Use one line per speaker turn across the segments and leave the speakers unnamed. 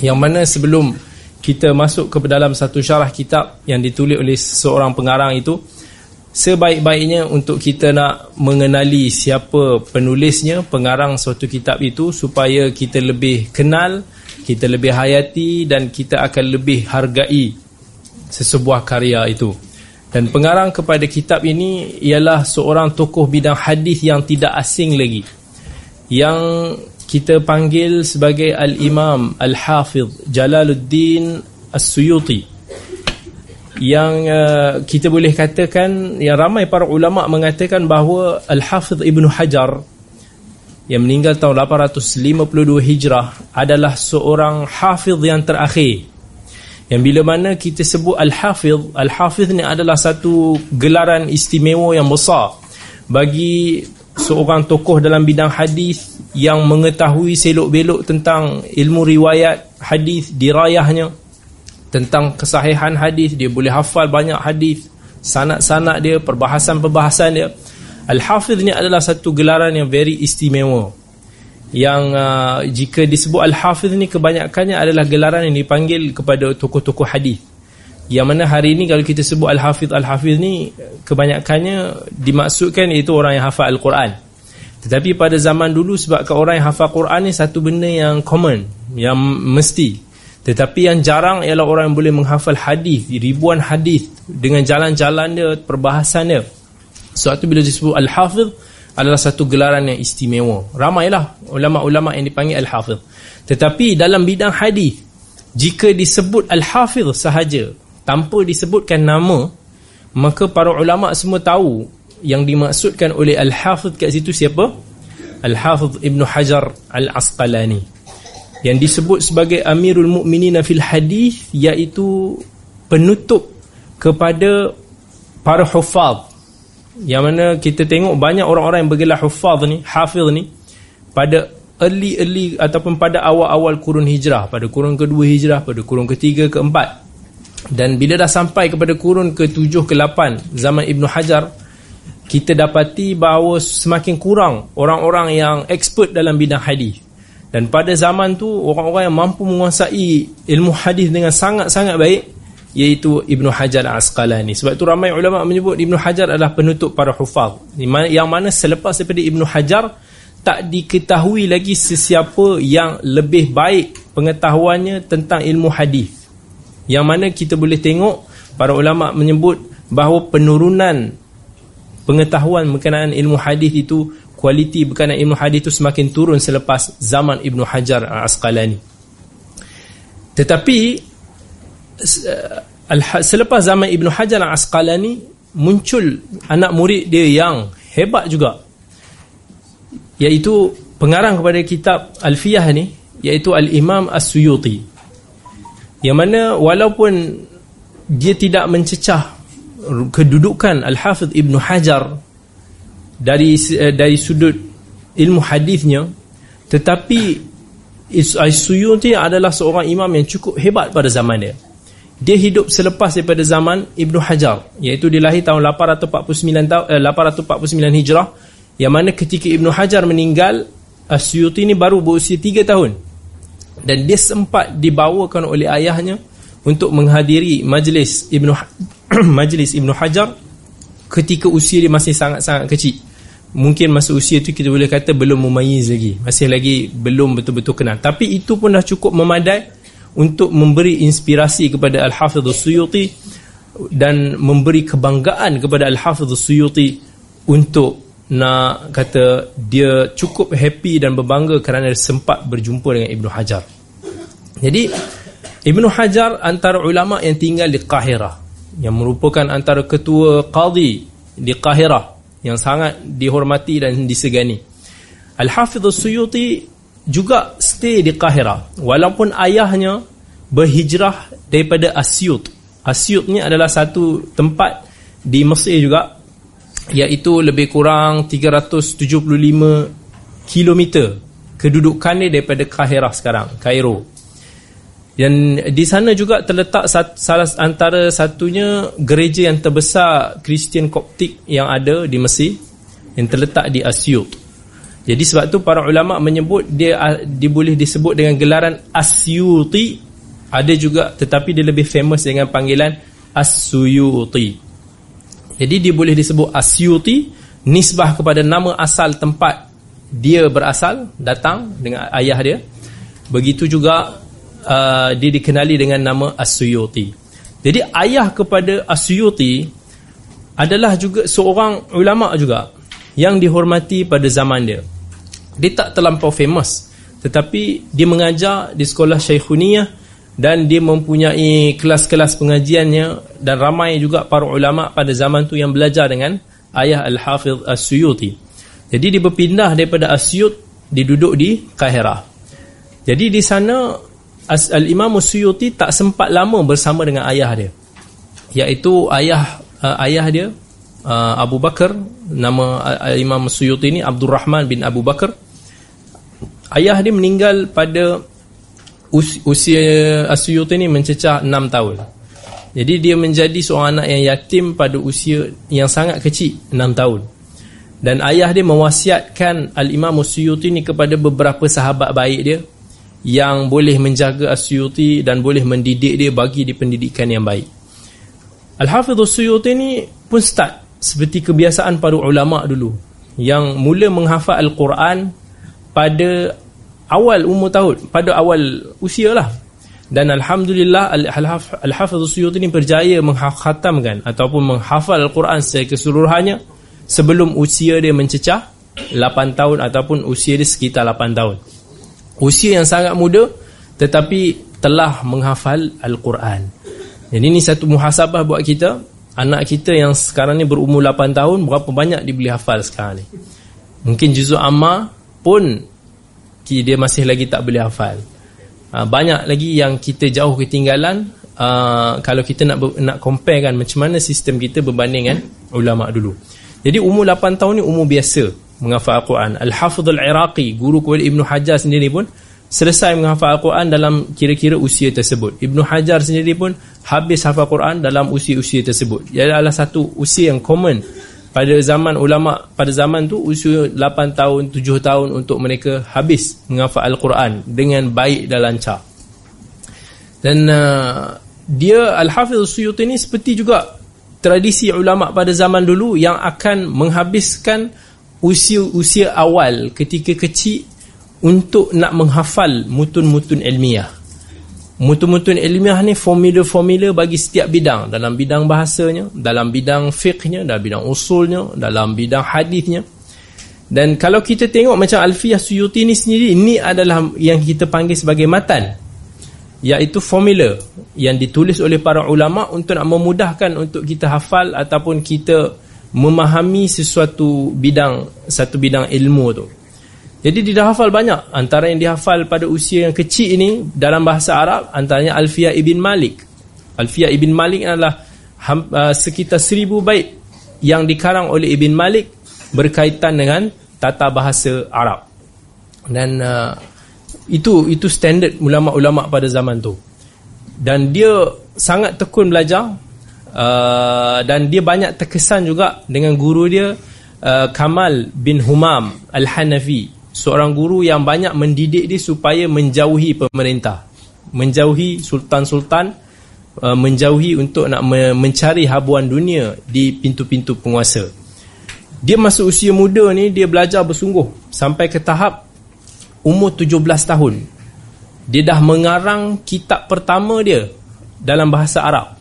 yang mana sebelum kita masuk ke dalam satu syarah kitab yang ditulis oleh seorang pengarang itu sebaik-baiknya untuk kita nak mengenali siapa penulisnya pengarang suatu kitab itu supaya kita lebih kenal kita lebih hayati dan kita akan lebih hargai sesebuah karya itu. Dan pengarang kepada kitab ini ialah seorang tokoh bidang hadis yang tidak asing lagi. Yang kita panggil sebagai Al-Imam Al-Hafiz Jalaluddin As-Suyuti. Yang uh, kita boleh katakan yang ramai para ulama mengatakan bahawa Al-Hafiz Ibn Hajar yang meninggal tahun 852 Hijrah adalah seorang hafiz yang terakhir. Yang bila mana kita sebut Al-Hafiz Al-Hafiz ni adalah satu gelaran istimewa yang besar bagi seorang tokoh dalam bidang hadis yang mengetahui selok-belok tentang ilmu riwayat hadis dirayahnya tentang kesahihan hadis dia boleh hafal banyak hadis sanad-sanad dia perbahasan-perbahasan dia. Al-Hafiz ni adalah satu gelaran yang very istimewa. Yang uh, jika disebut Al-Hafiz ni kebanyakannya adalah gelaran yang dipanggil kepada tokoh-tokoh hadis yang mana hari ini kalau kita sebut Al-Hafiz Al-Hafiz ni kebanyakannya dimaksudkan itu orang yang hafal Al-Quran. Tetapi pada zaman dulu sebabkan orang yang hafal Quran ni satu benda yang common, yang mesti. Tetapi yang jarang ialah orang yang boleh menghafal hadis, ribuan hadis dengan jalan-jalan dia, perbahasan dia. Sebab tu bila disebut Al-Hafiz adalah satu gelaran yang istimewa. Ramailah ulama-ulama yang dipanggil Al-Hafiz. Tetapi dalam bidang hadis, jika disebut Al-Hafiz sahaja, tanpa disebutkan nama maka para ulama semua tahu yang dimaksudkan oleh Al-Hafidh kat situ siapa? Al-Hafidh Ibn Hajar Al-Asqalani. Yang disebut sebagai Amirul Mukminin fil Hadis iaitu penutup kepada para hufaz yang mana kita tengok banyak orang-orang yang bergelar hufaz ni hafiz ni pada early-early ataupun pada awal-awal kurun hijrah pada kurun kedua hijrah pada kurun ketiga keempat dan bila dah sampai kepada kurun ke-7 ke-8 zaman Ibn Hajar kita dapati bahawa semakin kurang orang-orang yang expert dalam bidang hadis. Dan pada zaman tu orang-orang yang mampu menguasai ilmu hadis dengan sangat-sangat baik iaitu Ibn Hajar Al-Asqalani. Sebab tu ramai ulama menyebut Ibn Hajar adalah penutup para hufaz. Yang mana selepas daripada Ibn Hajar tak diketahui lagi sesiapa yang lebih baik pengetahuannya tentang ilmu hadis yang mana kita boleh tengok para ulama menyebut bahawa penurunan pengetahuan berkenaan ilmu hadis itu kualiti berkenaan ilmu hadis itu semakin turun selepas zaman Ibnu Hajar Al-Asqalani. Tetapi selepas zaman Ibnu Hajar Al-Asqalani muncul anak murid dia yang hebat juga. Iaitu pengarang kepada kitab Alfiyah ni iaitu Al-Imam As-Suyuti yang mana walaupun dia tidak mencecah kedudukan Al-Hafidh Ibn Hajar dari eh, dari sudut ilmu hadisnya tetapi As-Suyuti adalah seorang imam yang cukup hebat pada zaman dia. Dia hidup selepas daripada zaman Ibn Hajar iaitu dia lahir tahun 849 tahun eh, 849 Hijrah yang mana ketika Ibn Hajar meninggal As-Suyuti ni baru berusia 3 tahun dan dia sempat dibawakan oleh ayahnya untuk menghadiri majlis Ibnu majlis Ibnu Hajar ketika usia dia masih sangat-sangat kecil. Mungkin masa usia tu kita boleh kata belum memayyiz lagi, masih lagi belum betul-betul kenal. Tapi itu pun dah cukup memadai untuk memberi inspirasi kepada Al-Hafidh Suyuti dan memberi kebanggaan kepada Al-Hafidh Suyuti untuk nak kata dia cukup happy dan berbangga kerana sempat berjumpa dengan Ibnu Hajar. Jadi Ibnu Hajar antara ulama yang tinggal di Qahirah yang merupakan antara ketua qadi di Qahirah yang sangat dihormati dan disegani. Al-Hafidh Suyuti juga stay di Qahirah walaupun ayahnya berhijrah daripada Asyut. Asyut ni adalah satu tempat di Mesir juga iaitu lebih kurang 375 km kedudukannya daripada Kahirah sekarang, Kairo. Dan di sana juga terletak salah antara satunya gereja yang terbesar Kristian Koptik yang ada di Mesir yang terletak di Asyut. Jadi sebab tu para ulama menyebut dia dia boleh disebut dengan gelaran Asyuti ada juga tetapi dia lebih famous dengan panggilan As-Suyuti. Jadi dia boleh disebut Asyuti nisbah kepada nama asal tempat dia berasal datang dengan ayah dia. Begitu juga uh, dia dikenali dengan nama As-Suyuti. Jadi ayah kepada As-Suyuti adalah juga seorang ulama juga yang dihormati pada zaman dia. Dia tak terlampau famous tetapi dia mengajar di sekolah Syaikhuniyah dan dia mempunyai kelas-kelas pengajiannya dan ramai juga para ulama pada zaman tu yang belajar dengan ayah Al-Hafiz As-Suyuti. Jadi dia berpindah daripada Asyut diduduk di Kahirah. Jadi di sana Al-Imam As-Suyuti tak sempat lama bersama dengan ayah dia. Iaitu ayah uh, ayah dia uh, Abu Bakar nama uh, Imam Suyuti ini Abdul Rahman bin Abu Bakar ayah dia meninggal pada us usia Suyuti ini mencecah 6 tahun. Jadi dia menjadi seorang anak yang yatim pada usia yang sangat kecil 6 tahun. Dan ayah dia mewasiatkan Al-Imam Suyuti ini kepada beberapa sahabat baik dia yang boleh menjaga Asyuti dan boleh mendidik dia bagi di pendidikan yang baik. Al-Hafidh Suyuti ni pun start seperti kebiasaan para ulama dulu yang mula menghafal Al-Quran pada awal umur tahun, pada awal usia lah. Dan Alhamdulillah Al-Hafidh Suyuti ni berjaya menghatamkan ataupun menghafal Al-Quran secara keseluruhannya sebelum usia dia mencecah 8 tahun ataupun usia dia sekitar 8 tahun. Usia yang sangat muda tetapi telah menghafal Al-Quran. jadi ini satu muhasabah buat kita Anak kita yang sekarang ni berumur 8 tahun Berapa banyak dia boleh hafal sekarang ni Mungkin juzul amma pun Dia masih lagi tak boleh hafal uh, Banyak lagi yang kita jauh ketinggalan uh, Kalau kita nak nak compare kan Macam mana sistem kita berbanding kan Ulama' dulu Jadi umur 8 tahun ni umur biasa Menghafal Al-Quran Al-Hafidh Al-Iraqi Guru Kuala Ibn Hajar sendiri pun selesai menghafal Al-Quran dalam kira-kira usia tersebut. Ibnu Hajar sendiri pun habis hafal Al-Quran dalam usia-usia tersebut. Ia adalah satu usia yang common pada zaman ulama pada zaman tu usia 8 tahun 7 tahun untuk mereka habis menghafal Al-Quran dengan baik dan lancar. Dan uh, dia Al-Hafiz Suyuti ni seperti juga tradisi ulama pada zaman dulu yang akan menghabiskan usia-usia awal ketika kecil untuk nak menghafal mutun-mutun ilmiah. Mutun-mutun ilmiah ni formula-formula bagi setiap bidang. Dalam bidang bahasanya, dalam bidang fiqhnya, dalam bidang usulnya, dalam bidang hadithnya. Dan kalau kita tengok macam Alfiyah Suyuti ni sendiri, ini adalah yang kita panggil sebagai matan. Iaitu formula yang ditulis oleh para ulama' untuk nak memudahkan untuk kita hafal ataupun kita memahami sesuatu bidang, satu bidang ilmu tu. Jadi dia dah hafal banyak. Antara yang dihafal pada usia yang kecil ini Dalam bahasa Arab Antaranya Alfiyah Ibn Malik. Alfiyah Ibn Malik adalah uh, Sekitar seribu bait Yang dikarang oleh Ibn Malik Berkaitan dengan Tata bahasa Arab. Dan uh, Itu itu standard ulama-ulama pada zaman tu. Dan dia Sangat tekun belajar uh, Dan dia banyak terkesan juga Dengan guru dia uh, Kamal bin Humam Al-Hanafi seorang guru yang banyak mendidik dia supaya menjauhi pemerintah. Menjauhi sultan-sultan uh, menjauhi untuk nak mencari habuan dunia di pintu-pintu penguasa. Dia masuk usia muda ni dia belajar bersungguh sampai ke tahap umur 17 tahun. Dia dah mengarang kitab pertama dia dalam bahasa Arab.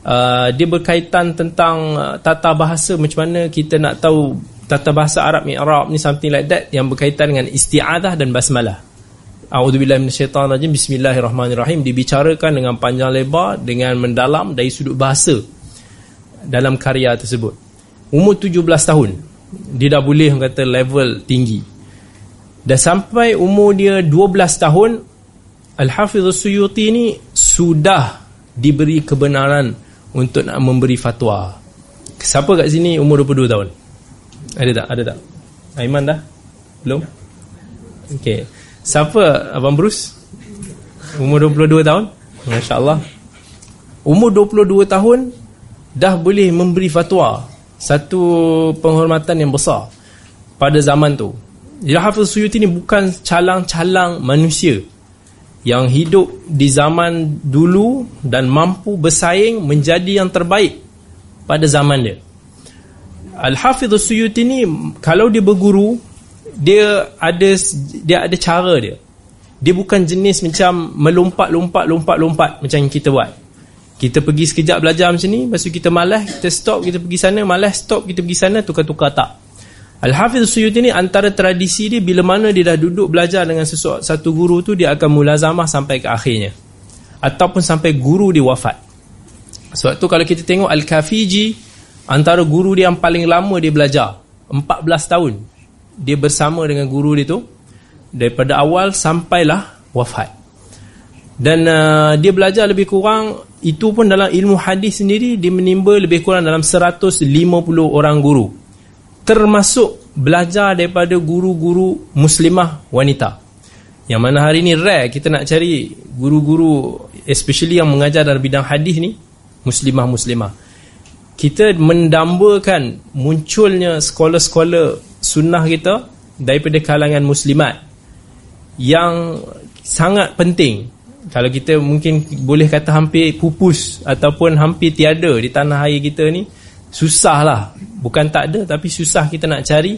Uh, dia berkaitan tentang uh, tata bahasa macam mana kita nak tahu tata bahasa Arab Arab ni something like that yang berkaitan dengan isti'adah dan basmalah. A'udzubillahi minasyaitanirrajim. Bismillahirrahmanirrahim dibicarakan dengan panjang lebar dengan mendalam dari sudut bahasa dalam karya tersebut. Umur 17 tahun dia dah boleh kata level tinggi. Dan sampai umur dia 12 tahun Al-Hafiz Suyuti ni sudah diberi kebenaran untuk nak memberi fatwa. Siapa kat sini umur 22 tahun? Ada tak? Ada tak? Aiman dah? Belum? Okey. Siapa Abang Bruce? Umur 22 tahun? Masya Allah. Umur 22 tahun dah boleh memberi fatwa. Satu penghormatan yang besar pada zaman tu. Jadi Hafiz Suyuti ni bukan calang-calang manusia yang hidup di zaman dulu dan mampu bersaing menjadi yang terbaik pada zaman dia. Al-Hafiz Suyuti ni kalau dia berguru dia ada dia ada cara dia. Dia bukan jenis macam melompat-lompat lompat-lompat macam yang kita buat. Kita pergi sekejap belajar macam ni, lepas tu kita malas, kita stop, kita pergi sana, malas, stop, kita pergi sana, tukar-tukar tak. Al-Hafiz Suyuti ni antara tradisi dia bila mana dia dah duduk belajar dengan sesuatu satu guru tu dia akan mulazamah sampai ke akhirnya. Ataupun sampai guru dia wafat. Sebab tu kalau kita tengok Al-Kafiji antara guru dia yang paling lama dia belajar 14 tahun. Dia bersama dengan guru dia tu daripada awal sampailah wafat. Dan uh, dia belajar lebih kurang itu pun dalam ilmu hadis sendiri dia menimba lebih kurang dalam 150 orang guru termasuk belajar daripada guru-guru muslimah wanita yang mana hari ni rare kita nak cari guru-guru especially yang mengajar dalam bidang hadis ni muslimah-muslimah kita mendambakan munculnya sekolah-sekolah sunnah kita daripada kalangan muslimat yang sangat penting. Kalau kita mungkin boleh kata hampir pupus ataupun hampir tiada di tanah air kita ni susah lah bukan tak ada tapi susah kita nak cari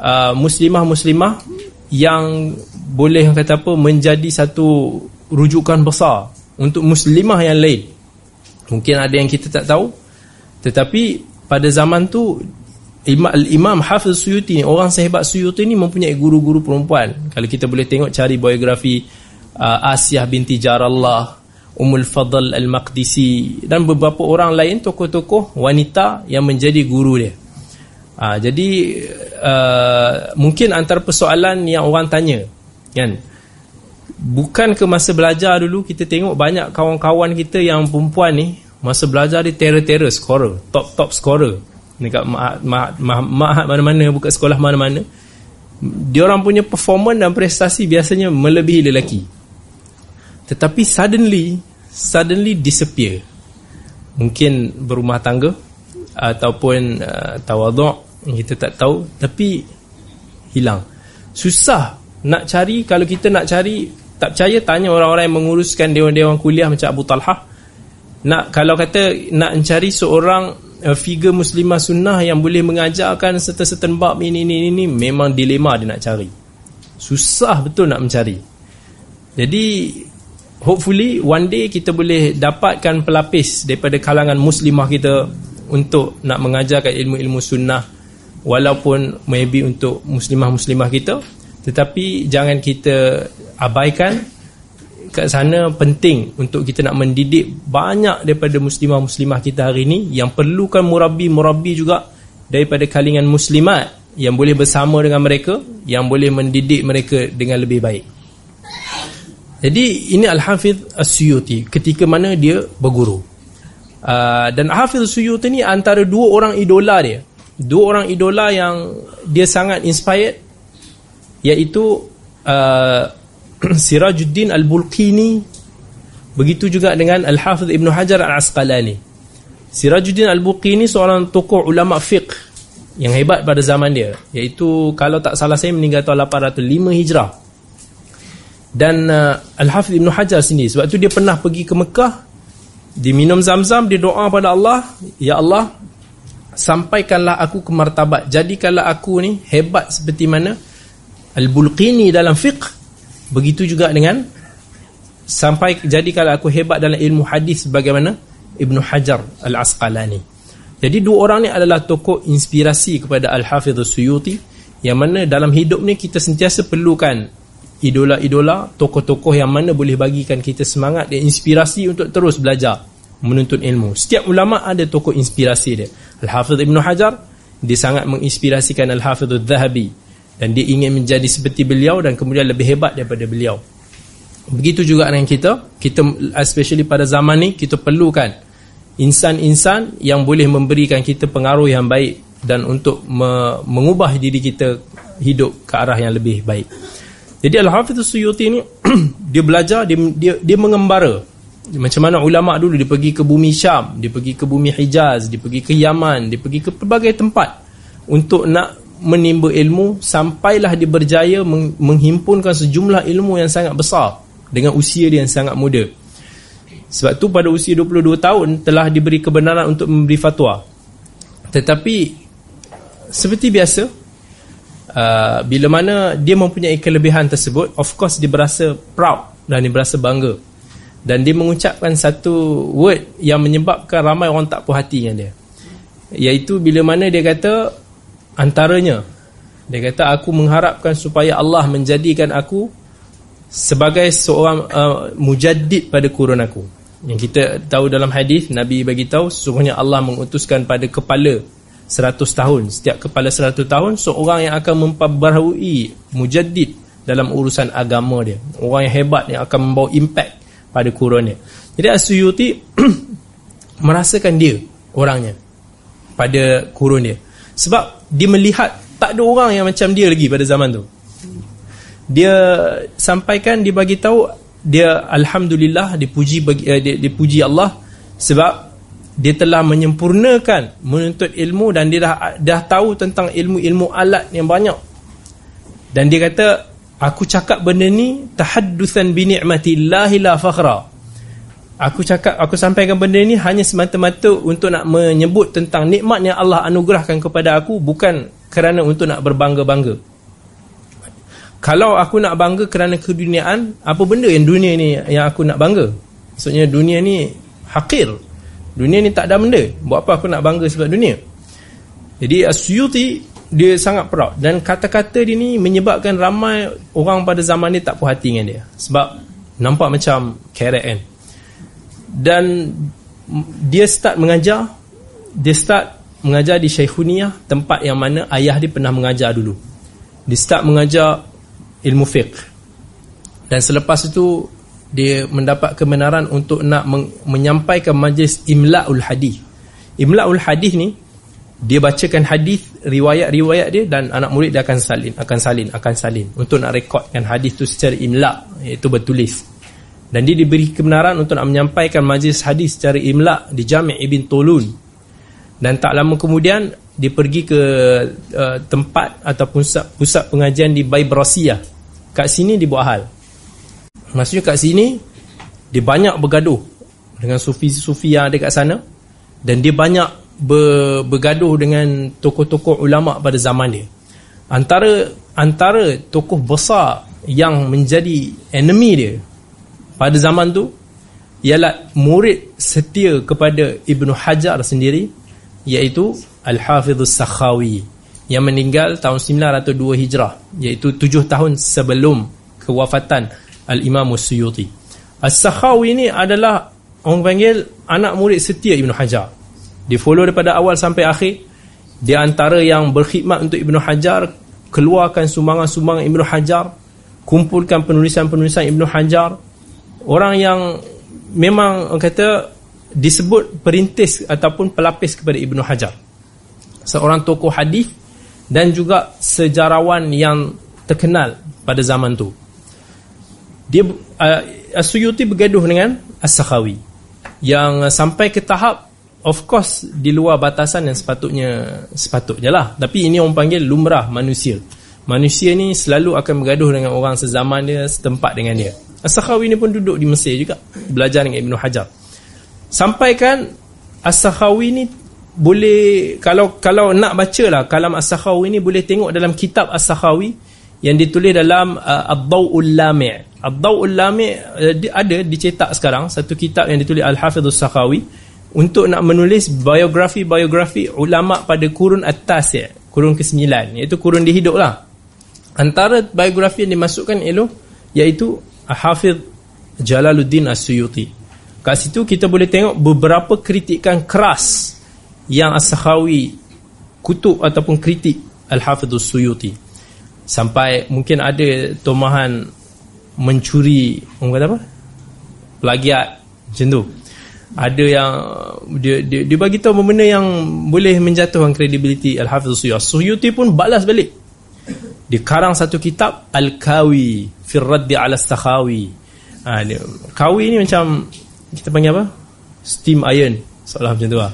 uh, muslimah-muslimah yang boleh kata apa menjadi satu rujukan besar untuk muslimah yang lain. Mungkin ada yang kita tak tahu tetapi pada zaman tu Imam, Hafiz Suyuti ni orang sehebat Suyuti ni mempunyai guru-guru perempuan kalau kita boleh tengok cari biografi uh, Asiyah binti Jarallah, Ummul Fadl Al-Maqdisi dan beberapa orang lain tokoh-tokoh wanita yang menjadi guru dia. Uh, jadi uh, mungkin antara persoalan yang orang tanya kan bukan ke masa belajar dulu kita tengok banyak kawan-kawan kita yang perempuan ni masa belajar dia terror-terror scorer, top-top scorer dekat mahat mana-mana buka sekolah mana-mana. Dia orang punya performance dan prestasi biasanya melebihi lelaki. Tetapi suddenly suddenly disappear. Mungkin berumah tangga ataupun uh, tawaduk kita tak tahu tapi hilang. Susah nak cari kalau kita nak cari tak percaya tanya orang-orang yang menguruskan dewan-dewan kuliah macam Abu Talha nak kalau kata nak mencari seorang uh, figure muslimah sunnah yang boleh mengajarkan serta-serta bab ini, ini ini memang dilema dia nak cari. Susah betul nak mencari. Jadi hopefully one day kita boleh dapatkan pelapis daripada kalangan muslimah kita untuk nak mengajarkan ilmu-ilmu sunnah walaupun maybe untuk muslimah-muslimah kita. Tetapi jangan kita abaikan kat sana penting untuk kita nak mendidik banyak daripada muslimah-muslimah kita hari ini yang perlukan murabi-murabi juga daripada kalangan muslimat yang boleh bersama dengan mereka yang boleh mendidik mereka dengan lebih baik jadi ini Al-Hafidh As-Suyuti ketika mana dia berguru. Uh, dan Al-Hafidh As-Suyuti ni antara dua orang idola dia. Dua orang idola yang dia sangat inspired iaitu uh, Sirajuddin Al-Bulqini begitu juga dengan Al-Hafidh Ibn Hajar Al-Asqalani. Sirajuddin Al-Bulqini seorang tokoh ulama fiqh yang hebat pada zaman dia iaitu kalau tak salah saya meninggal tahun 805 Hijrah dan uh, Al-Hafidh Ibn Hajar sini sebab tu dia pernah pergi ke Mekah dia minum zam-zam dia doa pada Allah Ya Allah sampaikanlah aku ke martabat jadikanlah aku ni hebat seperti mana Al-Bulqini dalam fiqh begitu juga dengan sampai jadikanlah aku hebat dalam ilmu hadis sebagaimana Ibn Hajar Al-Asqalani. Jadi dua orang ni adalah tokoh inspirasi kepada Al-Hafidh Suyuti yang mana dalam hidup ni kita sentiasa perlukan idola-idola tokoh-tokoh yang mana boleh bagikan kita semangat dan inspirasi untuk terus belajar menuntut ilmu. Setiap ulama ada tokoh inspirasi dia. Al-Hafidh Ibn Hajar dia sangat menginspirasikan Al-Hafidh Al-Zahabi dan dia ingin menjadi seperti beliau dan kemudian lebih hebat daripada beliau. Begitu juga dengan kita. Kita especially pada zaman ni kita perlukan insan-insan yang boleh memberikan kita pengaruh yang baik dan untuk mengubah diri kita hidup ke arah yang lebih baik. Jadi Al-Hafidh Suyuti ni dia belajar dia dia, dia mengembara. Macam mana ulama dulu dia pergi ke bumi Syam, dia pergi ke bumi Hijaz, dia pergi ke Yaman, dia pergi ke pelbagai tempat untuk nak menimba ilmu sampailah dia berjaya menghimpunkan sejumlah ilmu yang sangat besar dengan usia dia yang sangat muda. Sebab tu pada usia 22 tahun telah diberi kebenaran untuk memberi fatwa. Tetapi seperti biasa uh, bila mana dia mempunyai kelebihan tersebut, of course dia berasa proud dan dia berasa bangga. Dan dia mengucapkan satu word yang menyebabkan ramai orang tak puas hati dengan dia. Iaitu bila mana dia kata antaranya dia kata aku mengharapkan supaya Allah menjadikan aku sebagai seorang uh, mujaddid pada kurun aku. Yang kita tahu dalam hadis Nabi bagi tahu sesungguhnya Allah mengutuskan pada kepala 100 tahun. Setiap kepala 100 tahun seorang yang akan memperbaharui mujaddid dalam urusan agama dia. Orang yang hebat yang akan membawa impact pada kurunnya jadi Asyuyuti merasakan dia orangnya pada kurun dia. Sebab dia melihat tak ada orang yang macam dia lagi pada zaman tu. Dia sampaikan dia bagi tahu dia alhamdulillah dipuji bagi uh, dia, dipuji Allah sebab dia telah menyempurnakan menuntut ilmu dan dia dah dah tahu tentang ilmu-ilmu alat yang banyak. Dan dia kata aku cakap benda ni tahaddusan bi ni'matillahi la fakhra aku cakap aku sampaikan benda ni hanya semata-mata untuk nak menyebut tentang nikmat yang Allah anugerahkan kepada aku bukan kerana untuk nak berbangga-bangga. Kalau aku nak bangga kerana keduniaan apa benda yang dunia ni yang aku nak bangga? Maksudnya dunia ni hakir. Dunia ni tak ada benda. Buat apa aku nak bangga sebab dunia? Jadi Asyuti dia sangat proud. Dan kata-kata dia ni menyebabkan ramai orang pada zaman ni tak puas hati dengan dia. Sebab nampak macam keret kan dan dia start mengajar dia start mengajar di Syekhuniyah tempat yang mana ayah dia pernah mengajar dulu. Dia start mengajar ilmu fiqh. Dan selepas itu dia mendapat kebenaran untuk nak menyampaikan majlis imla'ul hadith. Imla'ul hadith ni dia bacakan hadis riwayat-riwayat dia dan anak murid dia akan salin akan salin akan salin untuk nak rekodkan hadis tu secara imla iaitu bertulis dan dia diberi kebenaran untuk nak menyampaikan majlis hadis secara imla' di Jami' Ibn Tulun. Dan tak lama kemudian dia pergi ke uh, tempat atau pusat, pusat pengajian di Baibrasiyah kat sini dibuat hal. Maksudnya kat sini dia banyak bergaduh dengan sufi-sufi yang ada kat sana. Dan dia banyak ber, bergaduh dengan tokoh-tokoh ulama pada zaman dia. Antara antara tokoh besar yang menjadi enemy dia pada zaman tu ialah murid setia kepada Ibnu Hajar sendiri iaitu Al-Hafidhus Sakhawi yang meninggal tahun 902 Hijrah iaitu 7 tahun sebelum kewafatan Al-Imam Suyuti As-Sakhawi ini adalah orang panggil anak murid setia Ibnu Hajar. Dia follow daripada awal sampai akhir. Dia antara yang berkhidmat untuk Ibnu Hajar keluarkan sumbangan-sumbangan Ibnu Hajar kumpulkan penulisan-penulisan Ibnu Hajar orang yang memang orang kata disebut perintis ataupun pelapis kepada Ibnu Hajar. Seorang tokoh hadis dan juga sejarawan yang terkenal pada zaman tu. Dia uh, As-Suyuti bergaduh dengan As-Sakhawi yang sampai ke tahap of course di luar batasan yang sepatutnya sepatutnya lah. Tapi ini orang panggil lumrah manusia. Manusia ni selalu akan bergaduh dengan orang sezaman dia setempat dengan dia As-Sakhawi ni pun duduk di Mesir juga belajar dengan Ibn Hajar. Sampai kan As-Sakhawi ni boleh kalau kalau nak baca lah kalam As-Sakhawi ni boleh tengok dalam kitab As-Sakhawi yang ditulis dalam uh, Ad-Daw'ul Lami' Ad-Daw'ul Lami' uh, ada dicetak sekarang satu kitab yang ditulis Al-Hafidhus Sakhawi untuk nak menulis biografi-biografi ulama' pada kurun atas ya, kurun ke-9 iaitu kurun dihidup lah antara biografi yang dimasukkan ialah iaitu Hafidh Jalaluddin As-Suyuti. Kat situ kita boleh tengok beberapa kritikan keras yang As-Sakhawi kutub ataupun kritik Al-Hafidh As-Suyuti. Sampai mungkin ada tomahan mencuri, orang kata apa? Plagiat macam tu. Ada yang dia, dia, dia bagi tahu benda yang boleh menjatuhkan kredibiliti Al-Hafidh As-Suyuti. As-Suyuti pun balas balik. Dia karang satu kitab Al-Kawi fi raddi ala stakhawi ha, dia, kawi ni macam kita panggil apa steam iron seolah macam tu lah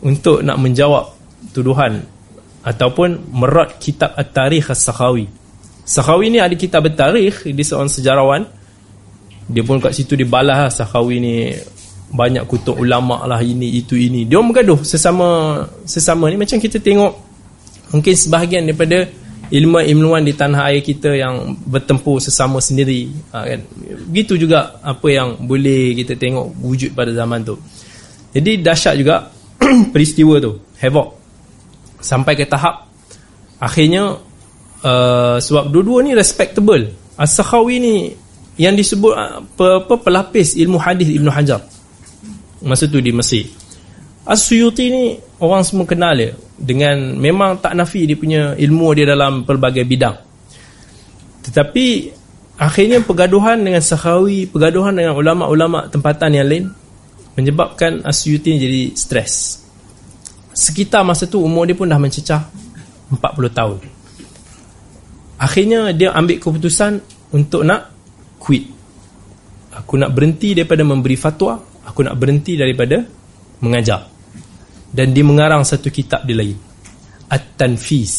untuk nak menjawab tuduhan ataupun merat kitab At-Tarikh As-Sakhawi. Sakhawi ni ada kitab At-Tarikh, dia seorang sejarawan. Dia pun kat situ dibalas lah Sakhawi ni banyak kutub ulama lah ini itu ini. Dia bergaduh sesama sesama ni macam kita tengok mungkin sebahagian daripada ilmu-ilmuwan di tanah air kita yang bertempur sesama sendiri ha, kan. Begitu juga apa yang boleh kita tengok wujud pada zaman tu. Jadi dahsyat juga peristiwa tu, havoc. Sampai ke tahap akhirnya uh, sebab dua-dua ni respectable. As-Sakhawi ni yang disebut apa, apa pelapis ilmu hadis Ibnu Hajar. Masa tu di Mesir. As-Suyuti ni orang semua kenal dia dengan memang tak nafi dia punya ilmu dia dalam pelbagai bidang. Tetapi akhirnya pergaduhan dengan Sakhawi, pergaduhan dengan ulama-ulama tempatan yang lain menyebabkan As-Suyuti jadi stres. Sekitar masa tu umur dia pun dah mencecah 40 tahun. Akhirnya dia ambil keputusan untuk nak quit. Aku nak berhenti daripada memberi fatwa, aku nak berhenti daripada mengajar dan dia mengarang satu kitab dia lain. At-Tanfis.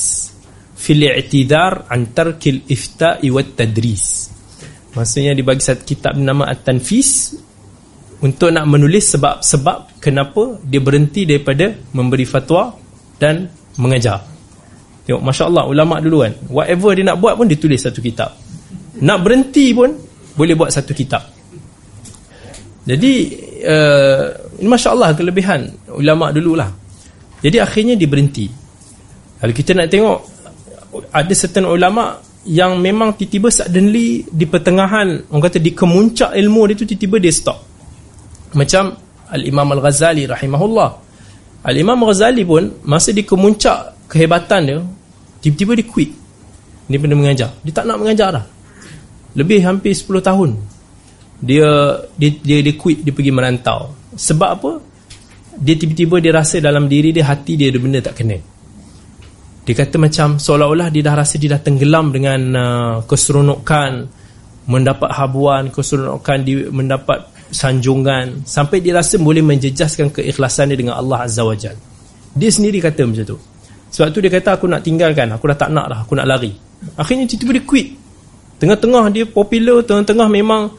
Fil i'tidar an tarkil ifta'i wat tadris. Maksudnya dia bagi satu kitab nama At-Tanfis untuk nak menulis sebab-sebab kenapa dia berhenti daripada memberi fatwa dan mengajar. Tengok Masya Allah ulama' dulu kan whatever dia nak buat pun dia tulis satu kitab. Nak berhenti pun boleh buat satu kitab. Jadi uh, ini Masya Allah kelebihan ulama dululah. Jadi akhirnya dia berhenti. Kalau kita nak tengok ada certain ulama yang memang tiba-tiba suddenly di pertengahan orang kata di kemuncak ilmu dia tu tiba-tiba dia stop. Macam Al-Imam Al-Ghazali rahimahullah. Al-Imam Al-Ghazali pun masa di kemuncak kehebatan dia tiba-tiba dia quit. Dia benda mengajar. Dia tak nak mengajar dah. Lebih hampir 10 tahun. Dia dia dia, dia quit, dia pergi merantau. Sebab apa? Dia tiba-tiba dia rasa dalam diri dia hati dia ada benda tak kena. Dia kata macam seolah-olah dia dah rasa dia dah tenggelam dengan uh, keseronokan mendapat habuan, keseronokan dia mendapat sanjungan sampai dia rasa boleh menjejaskan keikhlasan dia dengan Allah Azza wa Jal. Dia sendiri kata macam tu. Sebab tu dia kata aku nak tinggalkan, aku dah tak nak dah, aku nak lari. Akhirnya tiba-tiba dia quit. Tengah-tengah dia popular, tengah-tengah memang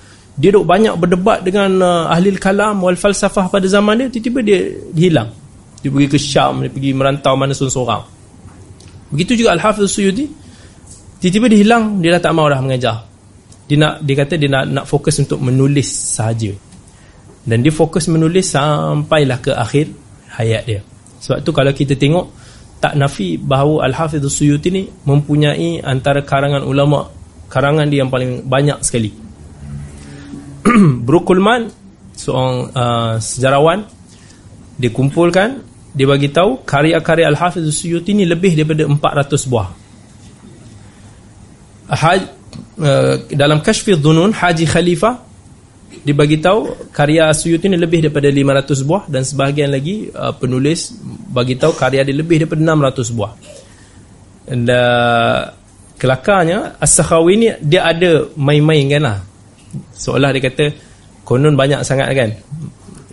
dia duk banyak berdebat dengan uh, ahli kalam wal falsafah pada zaman dia tiba-tiba dia, hilang. Dia pergi ke Syam dia pergi merantau mana seorang-seorang. Begitu juga Al-Hafiz Suyuti tiba-tiba dia hilang dia dah tak mahu dah mengajar. Dia nak dia kata dia nak, nak fokus untuk menulis sahaja. Dan dia fokus menulis sampailah ke akhir hayat dia. Sebab tu kalau kita tengok tak nafi bahawa Al-Hafiz Suyuti ni mempunyai antara karangan ulama karangan dia yang paling banyak sekali Brukulman seorang uh, sejarawan dia kumpulkan dia bagi tahu karya-karya Al-Hafiz Suyuti ni lebih daripada 400 buah. Haj, uh, dalam Kashfi Dhunun Haji Khalifah dia bagi tahu karya Suyuti ni lebih daripada 500 buah dan sebahagian lagi uh, penulis bagi tahu karya dia lebih daripada 600 buah. Dan uh, kelakarnya As-Sakhawi ni dia ada main-main kan lah seolah dia kata konon banyak sangat kan?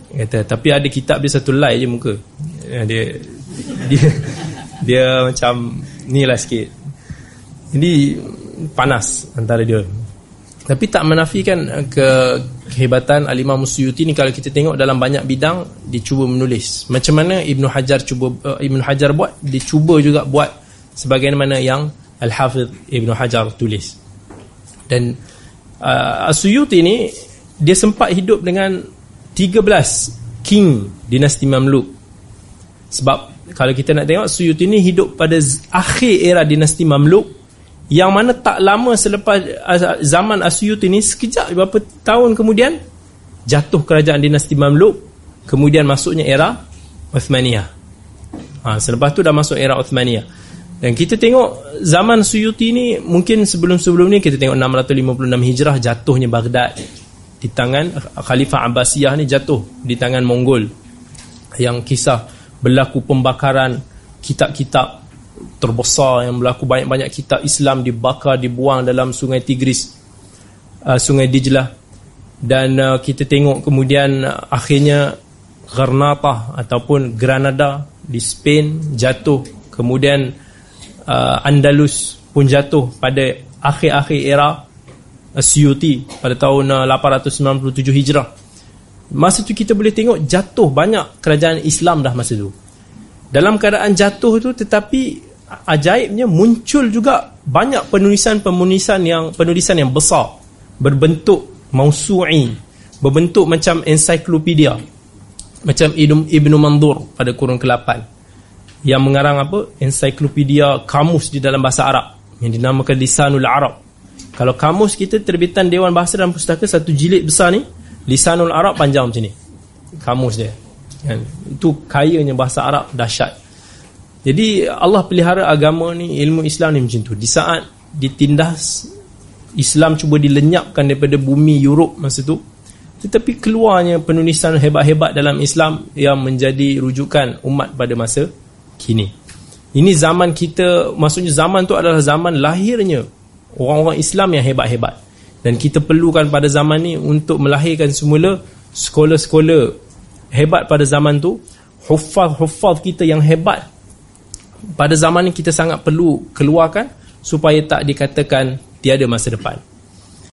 Kata tapi ada kitab dia satu lie je muka. Dia dia dia macam ni lah sikit. Jadi panas antara dia. Tapi tak menafikan ke kehebatan Al-Imam Suyuti ni kalau kita tengok dalam banyak bidang dia cuba menulis. Macam mana Ibn Hajar cuba uh, Ibn Hajar buat dia cuba juga buat sebagaimana yang Al-Hafidh Ibn Hajar tulis. Dan uh, Asuyuti ni dia sempat hidup dengan 13 king dinasti Mamluk. Sebab kalau kita nak tengok Suyuti ni hidup pada akhir era dinasti Mamluk yang mana tak lama selepas uh, zaman Asuyuti ni sekejap beberapa tahun kemudian jatuh kerajaan dinasti Mamluk kemudian masuknya era Uthmaniyah. Ha, selepas tu dah masuk era Uthmaniyah dan kita tengok zaman Suyuti ni mungkin sebelum-sebelum ni kita tengok 656 Hijrah jatuhnya Baghdad. Di tangan Khalifah Abbasiyah ni jatuh di tangan Mongol. Yang kisah berlaku pembakaran kitab-kitab terbesar yang berlaku banyak-banyak kitab Islam dibakar dibuang dalam sungai Tigris uh, sungai Dijlah. Dan uh, kita tengok kemudian uh, akhirnya Granada ataupun Granada di Spain jatuh. Kemudian uh, Andalus pun jatuh pada akhir-akhir era Asyuti pada tahun 897 uh, Hijrah. Masa tu kita boleh tengok jatuh banyak kerajaan Islam dah masa tu. Dalam keadaan jatuh tu tetapi ajaibnya muncul juga banyak penulisan-penulisan yang penulisan yang besar berbentuk mausu'i, berbentuk macam ensiklopedia. Macam Ibn, Ibn Mandur pada kurun ke-8 yang mengarang apa? Ensiklopedia kamus di dalam bahasa Arab yang dinamakan Lisanul Arab kalau kamus kita terbitan Dewan Bahasa dan Pustaka satu jilid besar ni, Lisanul Arab panjang macam ni. Kamus dia. Kan? Itu kayanya bahasa Arab dahsyat. Jadi Allah pelihara agama ni, ilmu Islam ni macam tu. Di saat ditindas Islam cuba dilenyapkan daripada bumi Europe masa tu, tetapi keluarnya penulisan hebat-hebat dalam Islam yang menjadi rujukan umat pada masa kini. Ini zaman kita, maksudnya zaman tu adalah zaman lahirnya orang-orang Islam yang hebat-hebat. Dan kita perlukan pada zaman ni untuk melahirkan semula sekolah-sekolah hebat pada zaman tu hufaz-hufaz kita yang hebat. Pada zaman ni kita sangat perlu keluarkan supaya tak dikatakan tiada masa depan